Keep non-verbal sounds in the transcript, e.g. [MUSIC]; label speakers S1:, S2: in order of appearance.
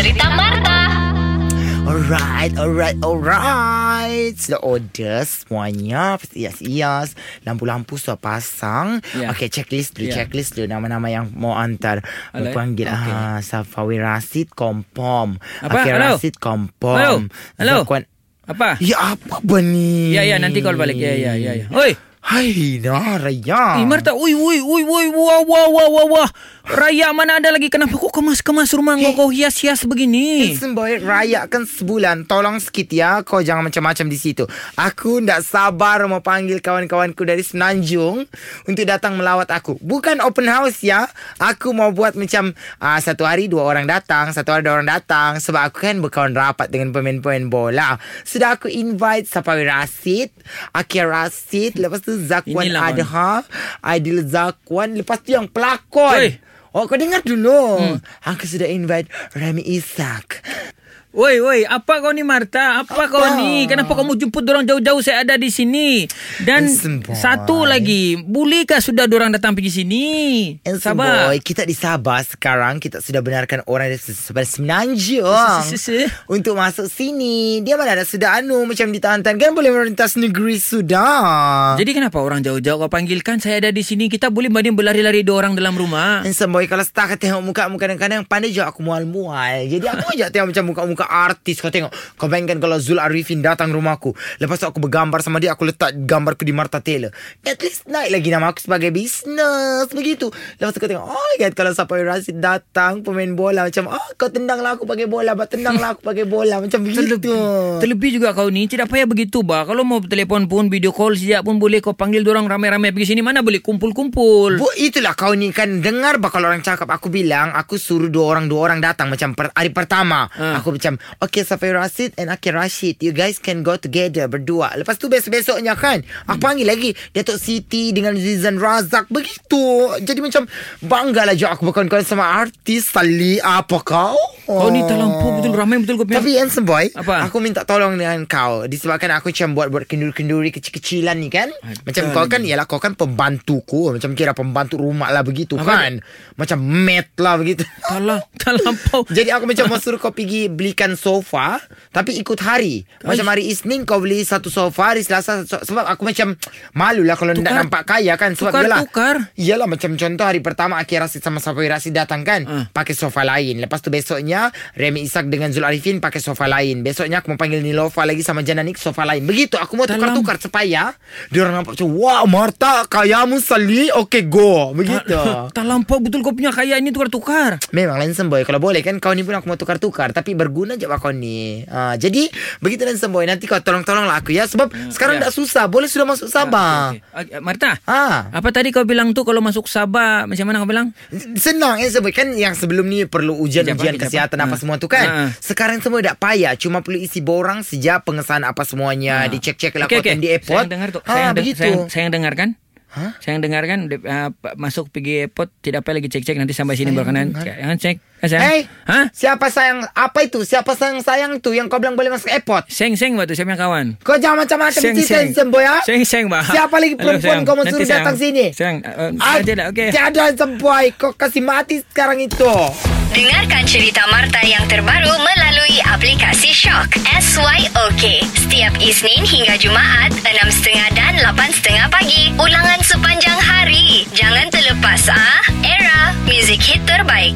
S1: cerita Marta.
S2: Alright, alright, alright. Sudah order semuanya. Yes, yes. Lampu-lampu sudah pasang.
S3: Ya.
S2: Okay, checklist dulu,
S3: Ya.
S2: checklist dulu. Nama-nama yang mau antar. Mau
S3: Alright.
S2: panggil.
S3: Okay.
S2: Ah, Safawi Rasid Kompom.
S3: Apa?
S2: Okay,
S3: Hello?
S2: Rasid Kompom.
S3: Hello? Hello? Apa?
S2: Ya, apa bani?
S3: Ya, ya, nanti call balik. Ya, ya, ya, ya. Oi,
S2: Hai, nah, Raya.
S3: Eh, Marta, ui, ui, ui, ui, wah, wah, wah, wah, wah. Raya mana ada lagi? Kenapa kau kemas-kemas rumah kau, kau hias-hias begini?
S2: Listen boy, raya kan sebulan. Tolong sikit ya. Kau jangan macam-macam di situ. Aku ndak sabar mau panggil kawan-kawanku dari Semenanjung untuk datang melawat aku. Bukan open house ya. Aku mau buat macam uh, satu hari dua orang datang, satu hari dua orang datang. Sebab aku kan berkawan rapat dengan pemain-pemain bola. Sudah aku invite Sapawi Rasid, Akia Rasid, lepas tu Zakwan
S3: Inilah.
S2: Adha, Aidil Zakwan, lepas tu yang pelakon.
S3: Oi.
S2: Oh kau dengar dulu hmm. Aku sudah invite Remy Isak
S3: Woi, woi, apa kau ni Marta? Apa,
S2: Apa?
S3: kau ni? Kenapa kau mau jemput orang jauh-jauh? Saya ada di sini. Dan
S2: Handsome boy.
S3: satu lagi, bolehkah sudah orang datang pergi sini?
S2: Handsome
S3: Sabar.
S2: boy Kita di Sabah sekarang Kita sudah benarkan orang dari Semenanjung
S3: Se- se- se-
S2: Untuk masuk sini Dia mana ada sudah anu Macam ditahan-tahan Kan boleh melintas negeri sudah
S3: Jadi kenapa orang jauh-jauh kau panggilkan? Saya ada di sini. Kita boleh banding berlari-lari dua orang dalam rumah.
S2: Handsome boy Kalau setakat tengok muka-muka Kadang-kadang pandai juga aku mual-mual Jadi aku [LAUGHS] aja tengok macam muka-muka artis Kau tengok. Kau bayangkan kalau Zul Arifin datang rumahku Lepas tu aku bergambar sama dia Aku letak gambarku di Marta Taylor. At least naik lagi nama aku sebagai bisnes Begitu. Lepas tu kau tengok Oh my god Kalau Sapai Rasid datang Pemain bola Macam Oh kau tendanglah aku pakai bola Bah, Tendanglah aku pakai bola Macam begitu.
S3: Terlebih, terlebih juga kau ni Tidak payah begitu bah. Kalau mau telefon pun Video call sejak pun boleh Kau panggil orang ramai-ramai pergi sini Mana boleh kumpul-kumpul.
S2: Bu, itulah kau ni kan dengar bakal orang cakap aku bilang aku suruh dua orang dua orang datang macam per, hari pertama.
S3: Ha.
S2: aku macam okay Safir Rashid and Akir Rashid you guys can go together berdua. Lepas tu besok-besoknya kan aku panggil lagi Datuk Siti dengan Zizan Razak begitu. Jadi macam bangga lah juga aku berkawan-kawan sama artis Sali apa kau?
S3: Kau ni tak lampu betul Ramai betul kau punya.
S2: Tapi handsome boy
S3: Apa?
S2: Aku minta tolong dengan kau. Disebabkan aku macam Buat-buat kenduri-kenduri Kecil-kecilan ni kan? Macam kau kan Yalah kau kan pembantuku. Macam kira pembantu rumah lah begitu
S3: Apa?
S2: kan? Macam mat lah begitu.
S3: Tak lah Tak lampau. [LAUGHS]
S2: Jadi aku macam mau suruh kau pergi belikan sofa Tapi ikut hari. Macam hari Isnin kau beli satu sofa Hari Selasa so, Sebab aku macam Malu lah kalau nak
S3: Tukar-
S2: nampak kaya kan. Sebab
S3: tukar-
S2: yalah
S3: tukar.
S2: Iyalah macam contoh hari pertama Akhir Rasid sama Safi Rasid datang kan
S3: Ah.
S2: Pakai sofa lain. Lepas tu besoknya Remy Isak dengan Zul Arifin Pakai sofa lain. Besoknya aku mau panggil Nilofa lagi Sama Jananik sofa lain. Begitu aku mau tukar-tukar Supaya Dia orang nampak macam Wah Marta Kayamu sali. Okay go. Begitu. [LAUGHS]
S3: Tak, tak lampau betul kau punya kaya ini tukar-tukar.
S2: Memang Lanson Boy Kalau boleh kan Kau ni pun aku mau tukar-tukar. Tapi berguna je kau ni ha, Jadi Begitu Lanson Boy Nanti kau tolong-tolonglah aku ya Sebab sekarang
S3: ya.
S2: tak susah Boleh sudah masuk Sabah
S3: Okey, okey. Ah, Marta
S2: Ah.
S3: Apa tadi kau bilang tu Kalau masuk Sabah Macam mana kau bilang
S2: Senang ya sebab kan yang sebelum ni perlu ujian-ujian
S3: Kejap,
S2: kesihatan apa
S3: Ha.
S2: semua tu kan.
S3: Ha.
S2: Sekarang semua dah payah. Cuma perlu isi borang sejak pengesahan apa semuanya.
S3: Ha.
S2: Dicek-cek lah okay,
S3: okey.
S2: di airport.
S3: Saya dengar tu.
S2: Ha,
S3: saya, yang de-
S2: begitu.
S3: saya, saya yang dengar kan?
S2: Ha?
S3: Saya yang dengar kan uh, masuk pergi airport tidak payah lagi cek-cek nanti sampai sini berkenan.
S2: dengar.
S3: Jangan cek. Ha, sayang?
S2: Hey,
S3: Ha?
S2: siapa sayang? Apa itu? Siapa sayang-sayang tu yang kau bilang boleh masuk airport?
S3: Seng-seng batu saya punya kawan.
S2: Kau jangan macam-macam
S3: Seng,
S2: cerita
S3: seng.
S2: semboy ya.
S3: Seng-seng bah.
S2: Siapa lagi perempuan
S3: sayang.
S2: kau mau
S3: Nanti,
S2: suruh
S3: sayang.
S2: datang sini?
S3: Sayang, uh,
S2: Ah,
S3: lah, okey.
S2: Tiada semboy. Kau kasih mati sekarang itu.
S1: Dengarkan cerita Marta yang terbaru melalui aplikasi Shock. SYOK. Setiap Isnin hingga Jumaat, 6.30 dan 8.30 pagi. Ulangan sepanjang hari. Jangan terlepas ah. Era, music hit terbaik.